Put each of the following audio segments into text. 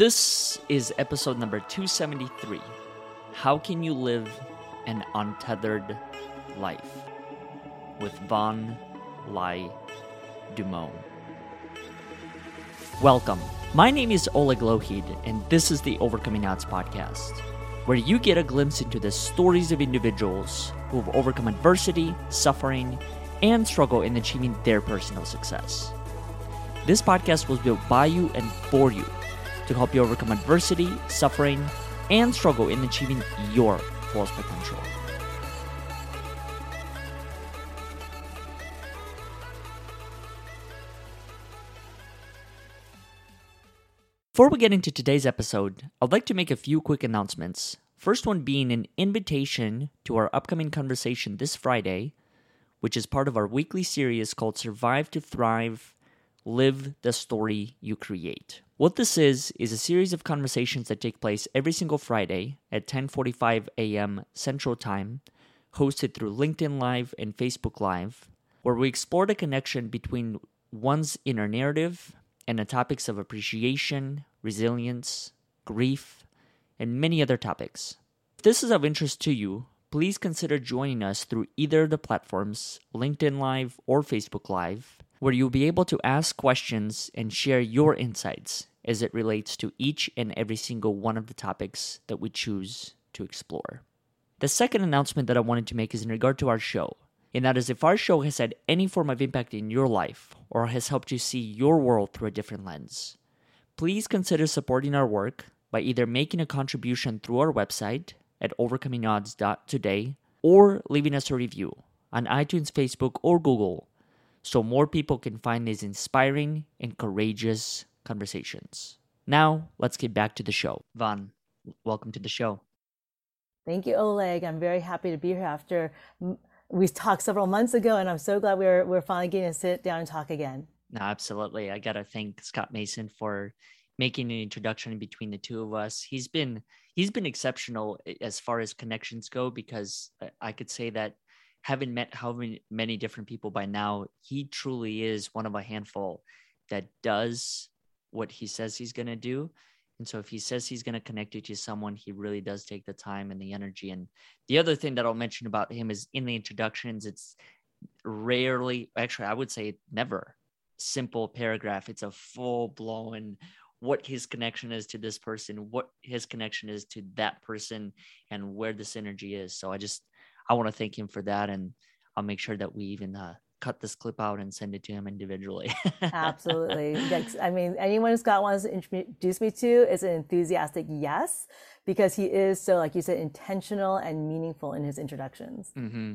This is episode number 273. How can you live an untethered life? With Van Lai Dumone. Welcome. My name is Oleg Lohid, and this is the Overcoming Odds podcast, where you get a glimpse into the stories of individuals who have overcome adversity, suffering, and struggle in achieving their personal success. This podcast was built by you and for you to help you overcome adversity, suffering, and struggle in achieving your fullest potential. Before we get into today's episode, I'd like to make a few quick announcements. First one being an invitation to our upcoming conversation this Friday, which is part of our weekly series called Survive to Thrive Live the Story You Create. What this is is a series of conversations that take place every single Friday at 10:45 a.m. Central Time, hosted through LinkedIn Live and Facebook Live, where we explore the connection between one's inner narrative and the topics of appreciation, resilience, grief, and many other topics. If this is of interest to you, please consider joining us through either of the platforms, LinkedIn Live or Facebook Live, where you'll be able to ask questions and share your insights as it relates to each and every single one of the topics that we choose to explore. The second announcement that I wanted to make is in regard to our show, and that is if our show has had any form of impact in your life or has helped you see your world through a different lens, please consider supporting our work by either making a contribution through our website at overcomingodds.today or leaving us a review on iTunes, Facebook, or Google so more people can find these inspiring and courageous conversations. Now, let's get back to the show. Van, welcome to the show. Thank you, Oleg. I'm very happy to be here after we talked several months ago, and I'm so glad we're we're finally getting to sit down and talk again. No, absolutely. I gotta thank Scott Mason for making an introduction between the two of us. He's been he's been exceptional as far as connections go because I could say that having met how many, many different people by now, he truly is one of a handful that does what he says he's going to do. And so if he says he's going to connect you to someone, he really does take the time and the energy. And the other thing that I'll mention about him is in the introductions, it's rarely, actually, I would say never simple paragraph. It's a full blown what his connection is to this person, what his connection is to that person, and where the synergy is. So I just, I want to thank him for that. And I'll make sure that we even uh, cut this clip out and send it to him individually. Absolutely. I mean, anyone Scott wants to introduce me to is an enthusiastic yes, because he is so, like you said, intentional and meaningful in his introductions. Mm-hmm.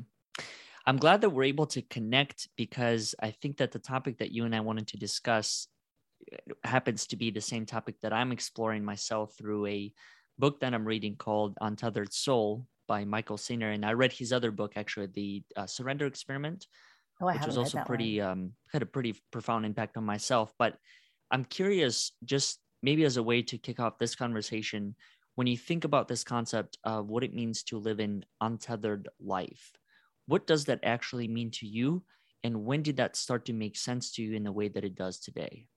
I'm glad that we're able to connect because I think that the topic that you and I wanted to discuss uh, happens to be the same topic that I'm exploring myself through a book that I'm reading called Untethered Soul by Michael Singer. And I read his other book, actually, The uh, Surrender Experiment, oh, which was also pretty, um, had a pretty profound impact on myself. But I'm curious, just maybe as a way to kick off this conversation, when you think about this concept of what it means to live an untethered life, what does that actually mean to you? And when did that start to make sense to you in the way that it does today?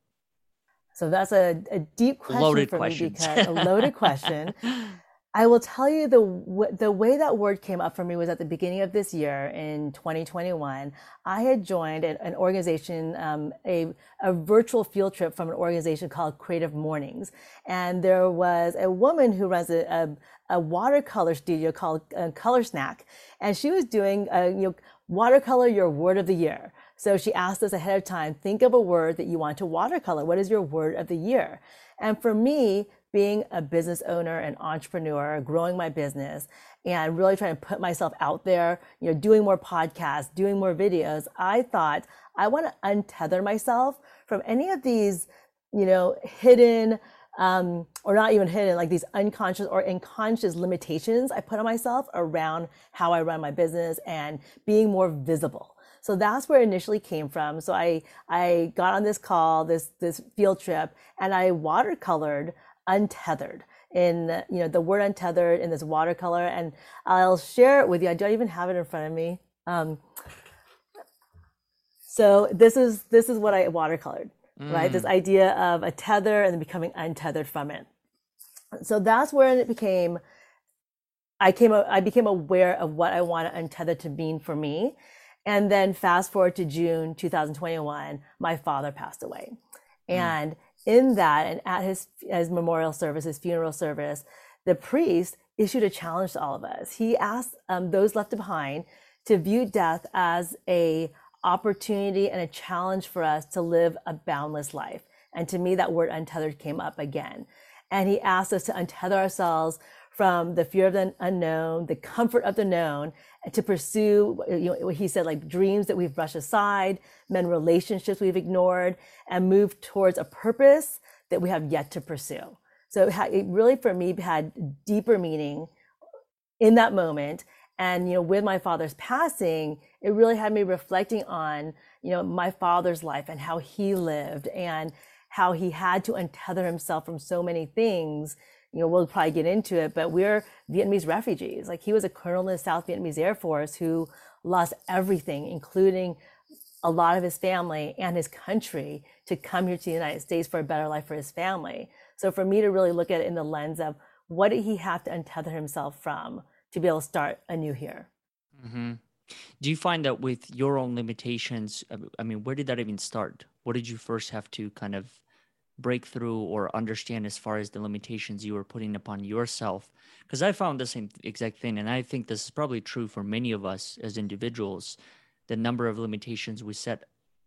So that's a, a deep question loaded for me because a loaded question. I will tell you the the way that word came up for me was at the beginning of this year in 2021. I had joined an, an organization, um, a a virtual field trip from an organization called Creative Mornings, and there was a woman who runs a, a, a watercolor studio called uh, Color Snack, and she was doing a, uh, you know watercolor your word of the year. So she asked us ahead of time, think of a word that you want to watercolor. What is your word of the year? And for me, being a business owner and entrepreneur, growing my business, and really trying to put myself out there, you know, doing more podcasts, doing more videos, I thought I want to untether myself from any of these, you know, hidden um, or not even hidden, like these unconscious or unconscious limitations I put on myself around how I run my business and being more visible. So that's where it initially came from. So I I got on this call, this this field trip, and I watercolored untethered in you know the word untethered in this watercolor and i'll share it with you i don't even have it in front of me um, so this is this is what i watercolored mm. right this mm. idea of a tether and then becoming untethered from it So that's where it became. I came. I became aware of what I wanted untethered to mean for me, and then fast forward to June 2021, my father passed away, mm. In that, and at his his memorial service, his funeral service, the priest issued a challenge to all of us. He asked um, those left behind to view death as a opportunity and a challenge for us to live a boundless life. And to me, that word untethered came up again. And he asked us to untether ourselves from the fear of the unknown, the comfort of the known, to pursue, you know, he said, like dreams that we've brushed aside, men relationships we've ignored, and move towards a purpose that we have yet to pursue. So it, had, it really, for me, had deeper meaning in that moment. And, you know, with my father's passing, it really had me reflecting on, you know, my father's life and how he lived and how he had to untether himself from so many things. You know, we'll probably get into it, but we're Vietnamese refugees. Like he was a colonel in the South Vietnamese Air Force who lost everything, including a lot of his family and his country to come here to the United States for a better life for his family. So for me to really look at it in the lens of what did he have to untether himself from to be able to start anew here? Mm-hmm. Do you find that with your own limitations, I mean, where did that even start? What did you first have to kind of break through or understand as far as the limitations you were putting upon yourself? Because I found the same exact thing. And I think this is probably true for many of us as individuals the number of limitations we set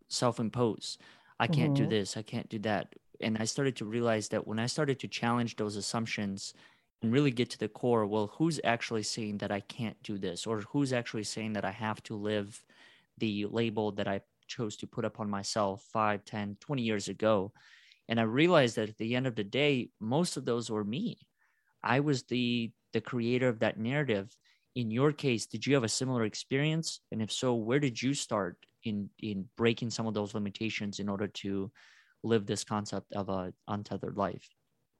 self impose. I can't mm-hmm. do this, I can't do that and I started to realize that when I started to challenge those assumptions and really get to the core, well, who's actually saying that I can't do this, or who's actually saying that I have to live the label that I chose to put upon myself 5, 10, 20 years ago. And I realized that at the end of the day, most of those were me. I was the the creator of that narrative. In your case, did you have a similar experience? And if so, where did you start in in breaking some of those limitations in order to live this concept of a untethered life.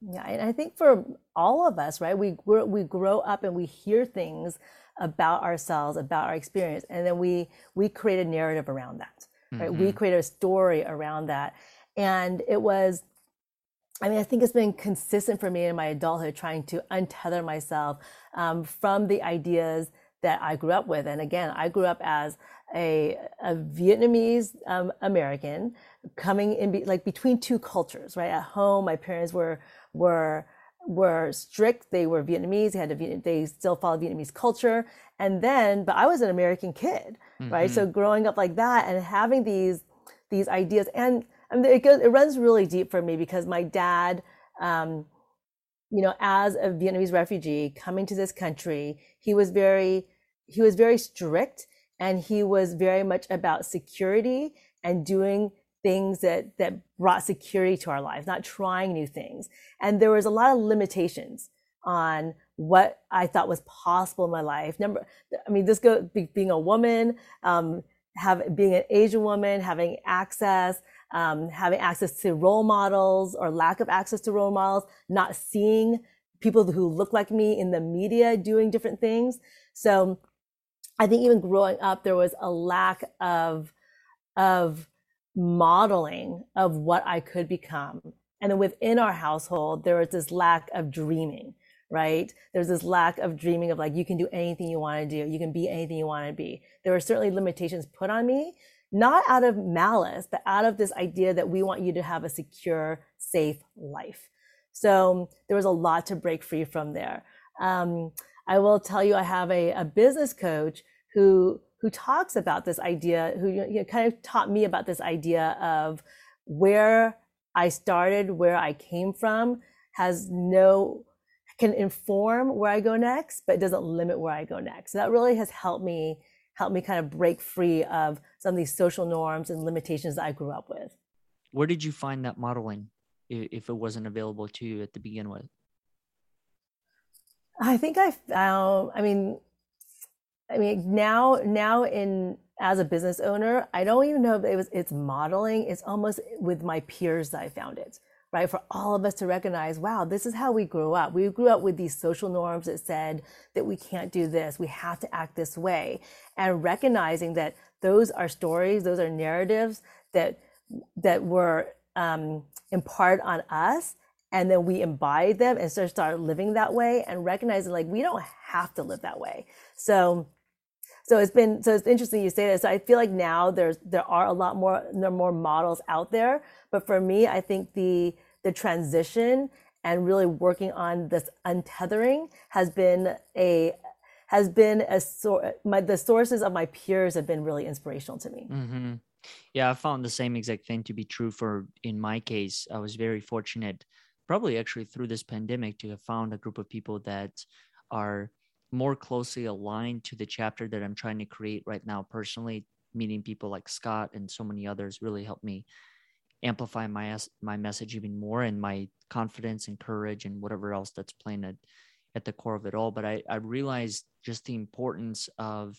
Yeah, and I think for all of us, right, we grow, we grow up and we hear things about ourselves, about our experience, and then we we create a narrative around that. Right, mm-hmm. we create a story around that, and it was. I mean, I think it's been consistent for me in my adulthood trying to untether myself um, from the ideas that I grew up with. And again, I grew up as a, a Vietnamese um, American coming in be, like between two cultures, right? At home, my parents were were were strict. They were Vietnamese. They had to they still follow Vietnamese culture. And then, but I was an American kid, mm-hmm. right? So growing up like that and having these these ideas, and I mean, it goes it runs really deep for me because my dad. Um, you know, as a Vietnamese refugee coming to this country, he was very, he was very strict and he was very much about security and doing things that that brought security to our lives, not trying new things. And there was a lot of limitations on what I thought was possible in my life. Number, I mean, this go being a woman, um, have being an Asian woman, having access, um, having access to role models or lack of access to role models, not seeing people who look like me in the media doing different things. So I think even growing up, there was a lack of of modeling of what I could become. And then within our household, there was this lack of dreaming, right? There's this lack of dreaming of like, you can do anything you want to do. You can be anything you want to be. There were certainly limitations put on me, not out of malice, but out of this idea that we want you to have a secure, safe life. So there was a lot to break free from there. Um, I will tell you, I have a, a business coach who who talks about this idea, who you know, kind of taught me about this idea of where I started, where I came from, has no can inform where I go next, but doesn't limit where I go next. So that really has helped me help me kind of break free of some of these social norms and limitations that I grew up with. Where did you find that modeling if it wasn't available to you at the begin with? I think I found, I mean, I mean, now, now in as a business owner, I don't even know if it was it's modeling. It's almost with my peers that I found it, right? For all of us to recognize, wow, this is how we grew up. We grew up with these social norms that said that we can't do this, we have to act this way, and recognizing that those are stories, those are narratives that that were um, impart on us and then we embody them and start start living that way and recognizing like we don't have to live that way so so it's been so it's interesting you say this so i feel like now there's there are a lot more there are more models out there. But for me i think the the transition and really working on this untethering has been a has been a sort my the sources of my peers have been really inspirational to me. Mm-hmm. yeah i found the same exact thing to be true for in my case. I was very fortunate probably actually through this pandemic to have found a group of people that are more closely aligned to the chapter that i'm trying to create right now personally meeting people like scott and so many others really helped me amplify my my message even more and my confidence and courage and whatever else that's playing at, at the core of it all. But I, I realized just the importance of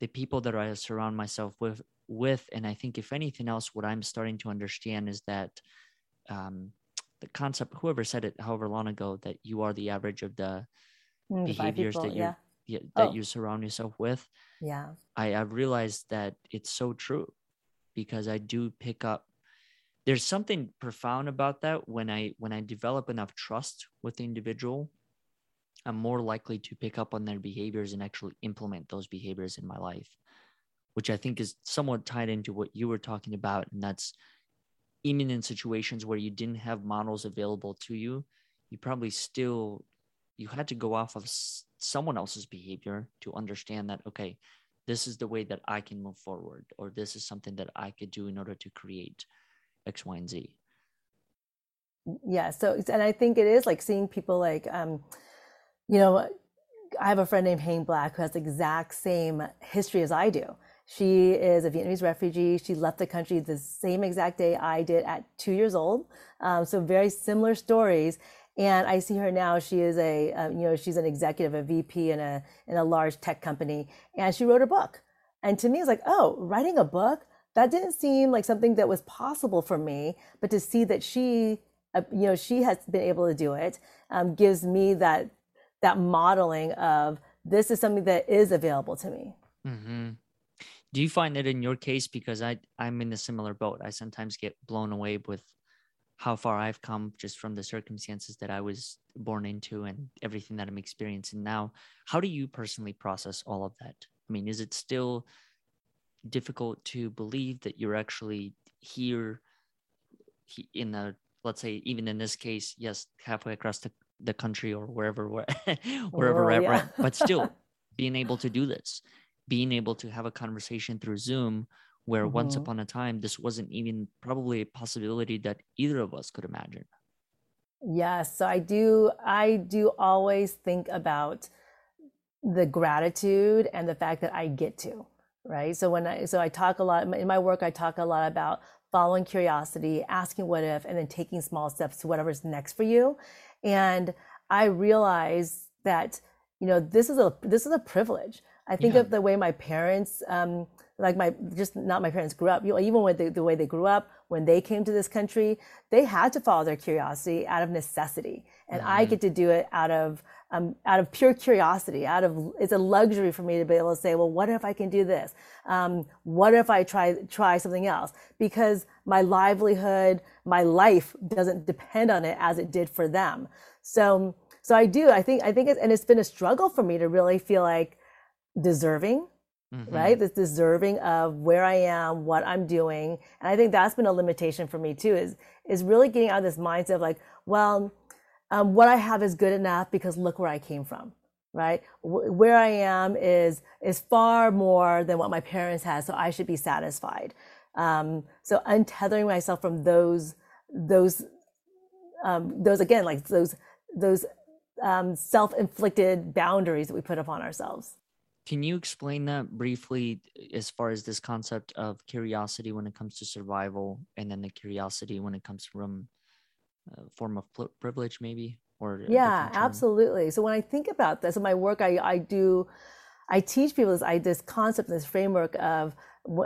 the people that I surround myself with with. And I think if anything else, what I'm starting to understand is that um, the concept, whoever said it however long ago, that you are the average of the mm, behaviors people, that you yeah. that oh. you surround yourself with. Yeah. I, I realized that it's so true because I do pick up there's something profound about that when i when i develop enough trust with the individual i'm more likely to pick up on their behaviors and actually implement those behaviors in my life which i think is somewhat tied into what you were talking about and that's even in situations where you didn't have models available to you you probably still you had to go off of someone else's behavior to understand that okay this is the way that i can move forward or this is something that i could do in order to create X, Y, and Z. Yeah. So, and I think it is like seeing people like, um, you know, I have a friend named Hang Black who has the exact same history as I do. She is a Vietnamese refugee. She left the country the same exact day I did at two years old. Um, so very similar stories. And I see her now. She is a, um, you know, she's an executive, a VP in a in a large tech company, and she wrote a book. And to me, it's like, oh, writing a book that didn't seem like something that was possible for me but to see that she uh, you know she has been able to do it um, gives me that that modeling of this is something that is available to me mm-hmm. do you find that in your case because i i'm in a similar boat i sometimes get blown away with how far i've come just from the circumstances that i was born into and everything that i'm experiencing now. How do you personally process all of that? I mean is it still difficult to believe that you're actually here in a let's say even in this case yes halfway across the, the country or wherever where, wherever oh, yeah. but still being able to do this being able to have a conversation through zoom where mm-hmm. once upon a time this wasn't even probably a possibility that either of us could imagine yes so i do i do always think about the gratitude and the fact that i get to right? So when I so I talk a lot in my work, I talk a lot about following curiosity, asking what if, and then taking small steps to whatever's next for you. And I realize that you know this is a this is a privilege. I think yeah. of the way my parents, um, like my just not my parents grew up. You know, even with the, the way they grew up, when they came to this country, they had to follow their curiosity out of necessity, and mm-hmm. I get to do it out of um, out of pure curiosity, out of it's a luxury for me to be able to say, well, what if I can do this? Um, what if I try try something else? Because my livelihood, my life doesn't depend on it as it did for them. So, so I do. I think I think it's and it's been a struggle for me to really feel like deserving. Mm-hmm. Right, this deserving of where I am, what I'm doing, and I think that's been a limitation for me too. Is is really getting out of this mindset of like, well, um, what I have is good enough because look where I came from, right? W- where I am is is far more than what my parents had, so I should be satisfied. Um, so untethering myself from those those um, those again like those those um, self-inflicted boundaries that we put upon ourselves. Can you explain that briefly as far as this concept of curiosity when it comes to survival and then the curiosity when it comes from a form of privilege maybe or yeah absolutely. So when i think about this in my work i, I do i teach people this I, this concept this framework of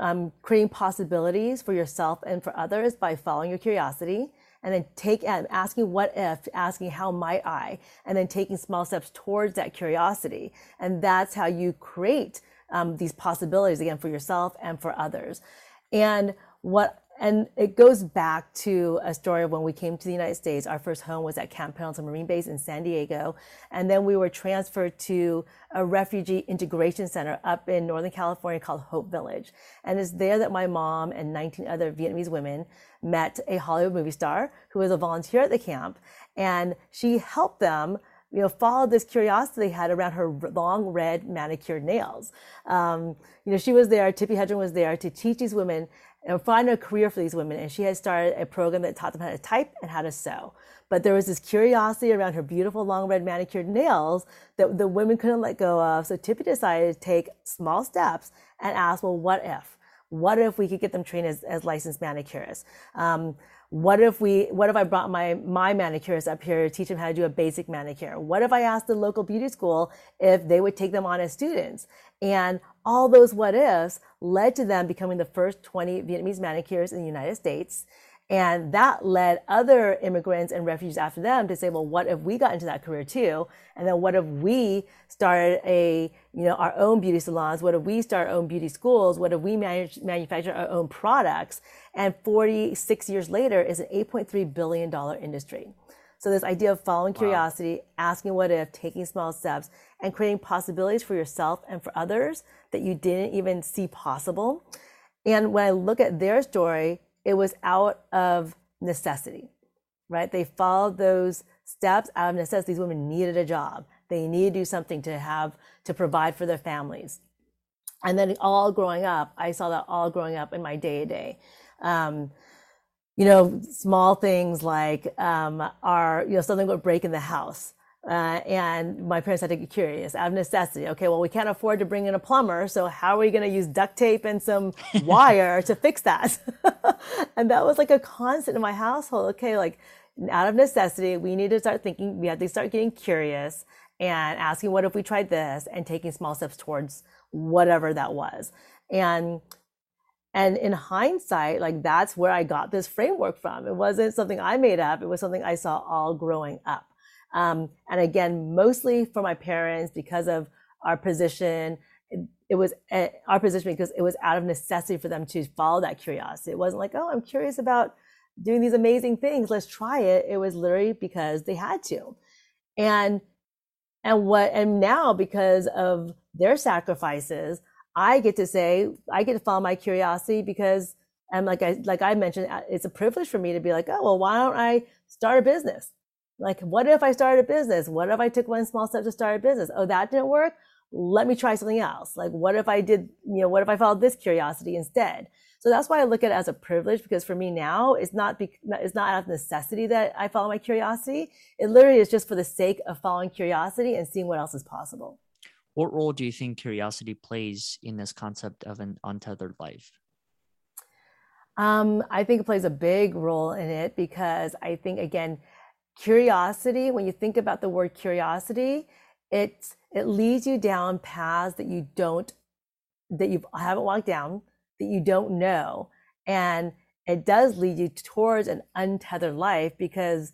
um, creating possibilities for yourself and for others by following your curiosity and then take and asking what if asking how might i and then taking small steps towards that curiosity. And that's how you create um, these possibilities again for yourself and for others. And what and it goes back to a story of when we came to the United States. Our first home was at Camp Pendleton Marine Base in San Diego. And then we were transferred to a refugee integration center up in Northern California called Hope Village. And it's there that my mom and 19 other Vietnamese women met a Hollywood movie star who was a volunteer at the camp. And she helped them you know, followed this curiosity they had around her long red manicured nails. Um, you know, she was there, Tippi Hedren was there to teach these women and find a career for these women. And she had started a program that taught them how to type and how to sew. But there was this curiosity around her beautiful long red manicured nails that the women couldn't let go of. So Tippi decided to take small steps and ask, well, what if? What if we could get them trained as, as licensed manicurists? Um, what if we, what if I brought my, my manicurist up here to teach them how to do a basic manicure? What if I asked the local beauty school if they would take them on as students? And all those what ifs led to them becoming the first 20 Vietnamese manicures in the United States. And that led other immigrants and refugees after them to say, well, what if we got into that career too? And then what if we started a, you know, our own beauty salons? What if we start our own beauty schools? What if we manage, manufacture our own products? And 46 years later is an $8.3 billion industry. So this idea of following curiosity, wow. asking what if, taking small steps, and creating possibilities for yourself and for others that you didn't even see possible. And when I look at their story, it was out of necessity, right? They followed those steps out of necessity. These women needed a job. They needed to do something to have, to provide for their families. And then all growing up, I saw that all growing up in my day to day. You know, small things like um, are, you know, something would break in the house. Uh, and my parents had to get curious out of necessity. Okay, well, we can't afford to bring in a plumber, so how are we going to use duct tape and some wire to fix that? and that was like a constant in my household. Okay, like out of necessity, we need to start thinking, we had to start getting curious and asking, what if we tried this and taking small steps towards whatever that was. And and in hindsight, like that's where I got this framework from. It wasn't something I made up. It was something I saw all growing up. Um, and again, mostly for my parents because of our position. It, was uh, our position because it was out of necessity for them to follow that curiosity. It wasn't like, oh, I'm curious about doing these amazing things. Let's try it. It was literally because they had to. And and what and now because of their sacrifices, I get to say I get to follow my curiosity because and like I like I mentioned, uh, it's a privilege for me to be like, oh well, why don't I start a business? Like, what if I started a business? What if I took one small step to start a business? Oh, that didn't work. Let me try something else. Like, what if I did, you know, what if I followed this curiosity instead? So that's why I look at it as a privilege because for me now, it's not, be, it's not out of necessity that I follow my curiosity. It literally is just for the sake of following curiosity and seeing what else is possible. What role do you think curiosity plays in this concept of an untethered life? Um, I think it plays a big role in it because I think, again, curiosity, when you think about the word curiosity, it it leads you down paths that you don't that you haven't walked down, that you don't know. And it does lead you towards an untethered life because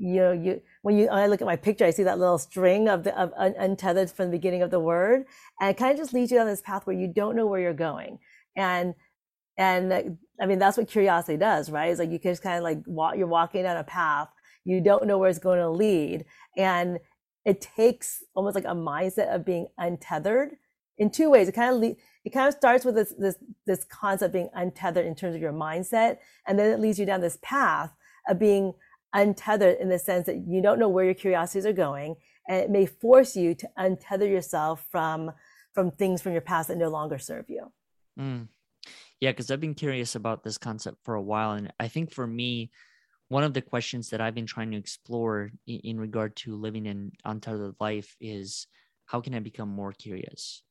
you know you when you when I look at my picture, I see that little string of the of un, untethered from the beginning of the word, and it kind of just leads you down this path where you don't know where you're going. And and I mean that's what curiosity does, right? It's like you can just kind of like walk, you're walking down a path you don't know where it's going to lead. And it takes almost like a mindset of being untethered in two ways. It kind of it kind of starts with this this this concept of being untethered in terms of your mindset, and then it leads you down this path of being untethered in the sense that you don't know where your curiosities are going, and it may force you to untether yourself from from things from your past that no longer serve you. Mm. Yeah, because I've been curious about this concept for a while, and I think for me, one of the questions that I've been trying to explore in, in regard to living an untethered life is how can I become more curious?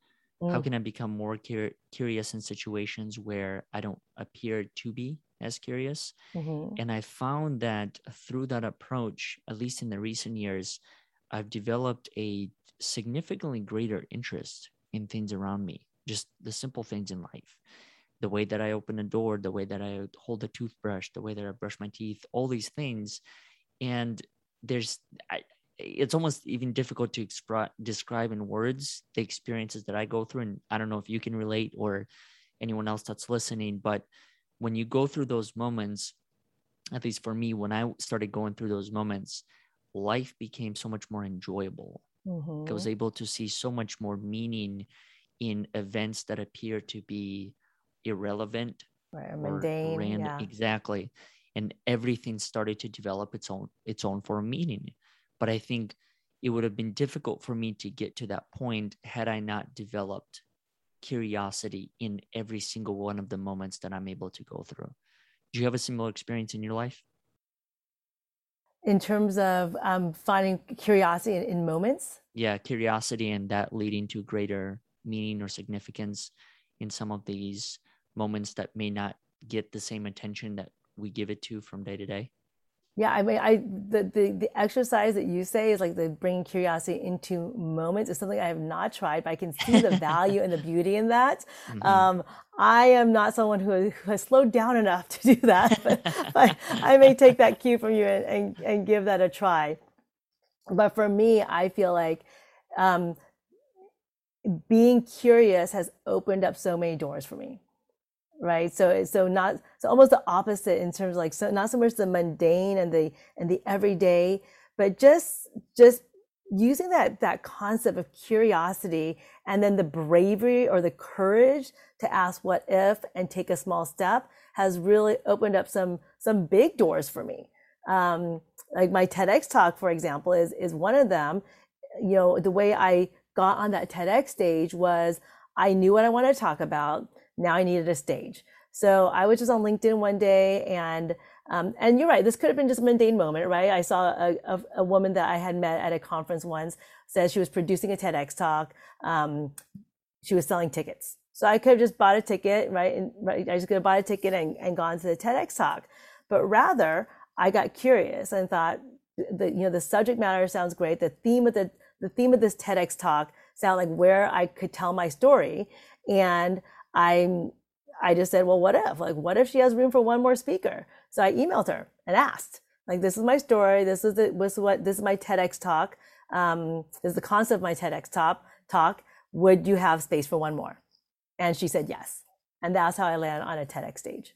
Mm. How can I become more cur- curious in situations where I don't appear to be as curious? Mm-hmm. And I found that through that approach, at least in the recent years, I've developed a significantly greater interest in things around me, just the simple things in life the way that I open a door, the way that I hold a toothbrush, the way that I brush my teeth, all these things. And there's, I, it's almost even difficult to expri- describe in words the experiences that I go through. And I don't know if you can relate or anyone else that's listening, but when you go through those moments, at least for me, when I started going through those moments, life became so much more enjoyable. Mm-hmm. I was able to see so much more meaning in events that appear to be irrelevant right, mundane. Random. Yeah. Exactly. And everything started to develop its own its own form of meaning. But I think it would have been difficult for me to get to that point had I not developed curiosity in every single one of the moments that I'm able to go through. Do you have a similar experience in your life? In terms of um, finding curiosity in, in moments? Yeah, curiosity and that leading to greater meaning or significance in some of these moments that may not get the same attention that we give it to from day to day? Yeah, I mean, I the, the the exercise that you say is like the bringing curiosity into moments is something I have not tried, but I can see the value and the beauty in that. Mm-hmm. Um, I am not someone who, who, has slowed down enough to do that, but, but I may take that cue from you and, and, and, give that a try. But for me, I feel like um, being curious has opened up so many doors for me right? So so not so almost the opposite in terms of like so not so much the mundane and the and the everyday but just just using that that concept of curiosity and then the bravery or the courage to ask what if and take a small step has really opened up some some big doors for me. Um, like my TEDx talk for example is is one of them. You know the way I got on that TEDx stage was I knew what I wanted to talk about now I needed a stage. So I was just on LinkedIn one day and um, and you're right. This could have been just a mundane moment, right? I saw a, a, a, woman that I had met at a conference once says she was producing a TEDx talk. Um, she was selling tickets. So I could have just bought a ticket, right? And right, I just could have bought a ticket and, and gone to the TEDx talk. But rather, I got curious and thought, the, you know, the subject matter sounds great. The theme of the, the theme of this TEDx talk sound like where I could tell my story. And I'm I just said, well, what if? Like, what if she has room for one more speaker? So I emailed her and asked, like, this is my story. This is the, this is what this is my TEDx talk. Um, this is the concept of my TEDx talk. Talk. Would you have space for one more? And she said yes. And that's how I landed on a TEDx stage.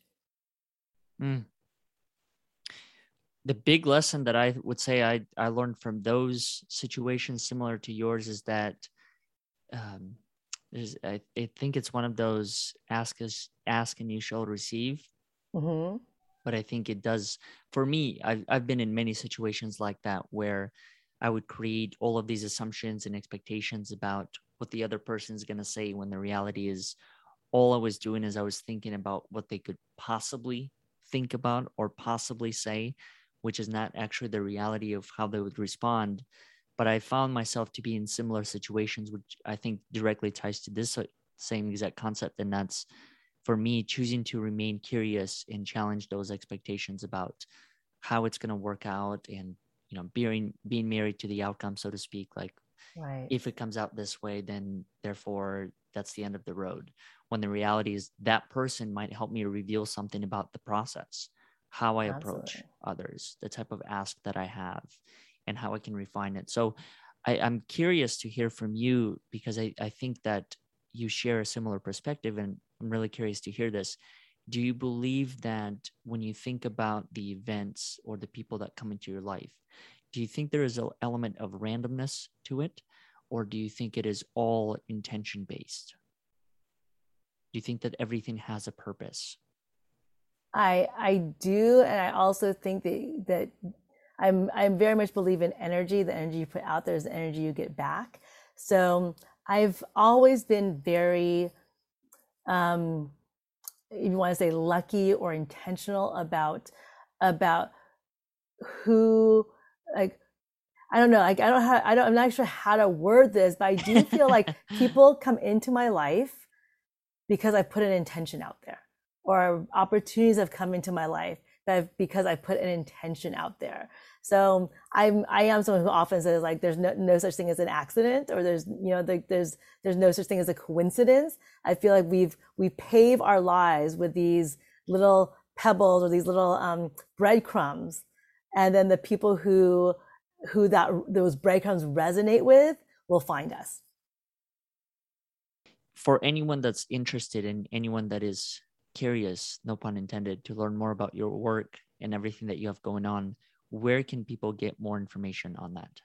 Mm. The big lesson that I would say I, I learned from those situations similar to yours is that um, there's I, I think it's one of those ask us ask and you shall receive mm-hmm. but i think it does for me I've, I've been in many situations like that where i would create all of these assumptions and expectations about what the other person's going to say when the reality is all i was doing is i was thinking about what they could possibly think about or possibly say which is not actually the reality of how they would respond but I found myself to be in similar situations, which I think directly ties to this uh, same exact concept. And that's for me choosing to remain curious and challenge those expectations about how it's going to work out and, you know, being, being married to the outcome, so to speak, like right. if it comes out this way, then therefore that's the end of the road. When the reality is that person might help me reveal something about the process, how I Absolutely. approach others, the type of ask that I have and how I can refine it. So I, am curious to hear from you because I, I think that you share a similar perspective and I'm really curious to hear this. Do you believe that when you think about the events or the people that come into your life, do you think there is an element of randomness to it? Or do you think it is all intention based? Do you think that everything has a purpose? I I do, and I also think that that I'm I very much believe in energy. The energy you put out there is the energy you get back. So I've always been very, um, if you want to say lucky or intentional about about who like I don't know like I don't have I don't I'm not sure how to word this, but I do feel like people come into my life because I put an intention out there or opportunities have come into my life that because I put an intention out there. So I'm I am someone who often says like there's no, no such thing as an accident or there's you know the, there's there's no such thing as a coincidence. I feel like we've we pave our lives with these little pebbles or these little um, breadcrumbs, and then the people who who that those breadcrumbs resonate with will find us. For anyone that's interested in anyone that is curious, no pun intended, to learn more about your work and everything that you have going on, where can people get more information on that?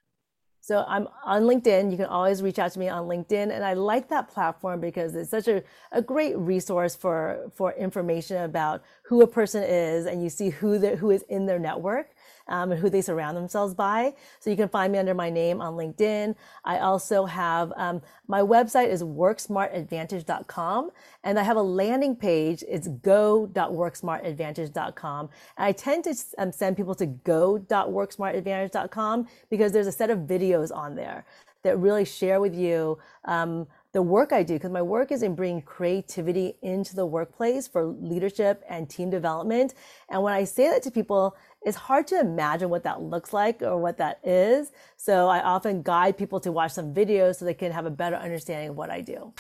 So I'm on LinkedIn. You can always reach out to me on LinkedIn. And I like that platform because it's such a, a great resource for, for information about who a person is and you see who, who is in their network um, and who they surround themselves by. So you can find me under my name on LinkedIn. I also have um, my website is worksmartadvantage.com, and I have a landing page. It's go.worksmartadvantage.com. And I tend to um, send people to go.worksmartadvantage.com because there's a set of videos on there that really share with you um, the work I do, because my work is in bringing creativity into the workplace for leadership and team development. And when I say that to people, it's hard to imagine what that looks like or what that is. So I often guide people to watch some videos so they can have a better understanding of what I do.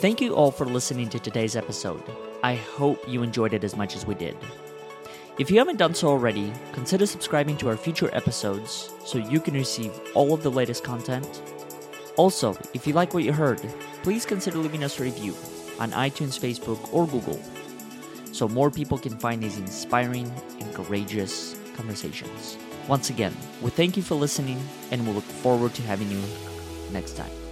Thank you all for listening to today's episode. I hope you enjoyed it as much as we did. If you haven't done so already, consider subscribing to our future episodes so you can receive all of the latest content also, if you like what you heard, please consider leaving us a review on iTunes, Facebook, or Google so more people can find these inspiring and courageous conversations. Once again, we thank you for listening and we look forward to having you next time.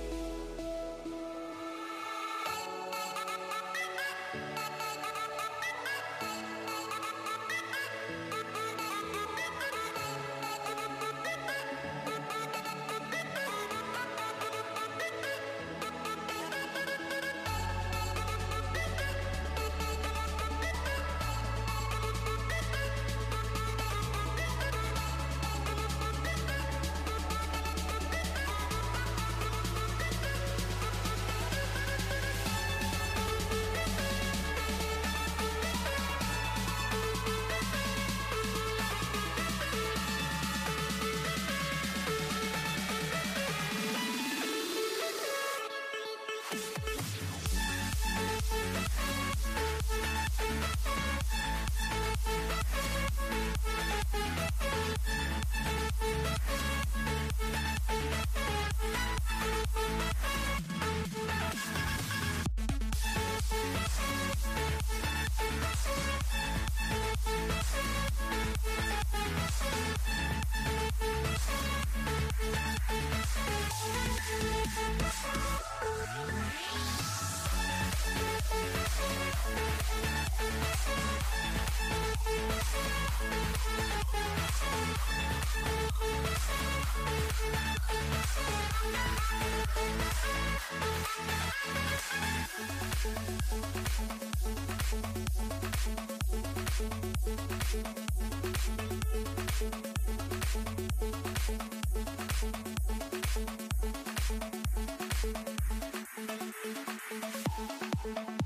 Thank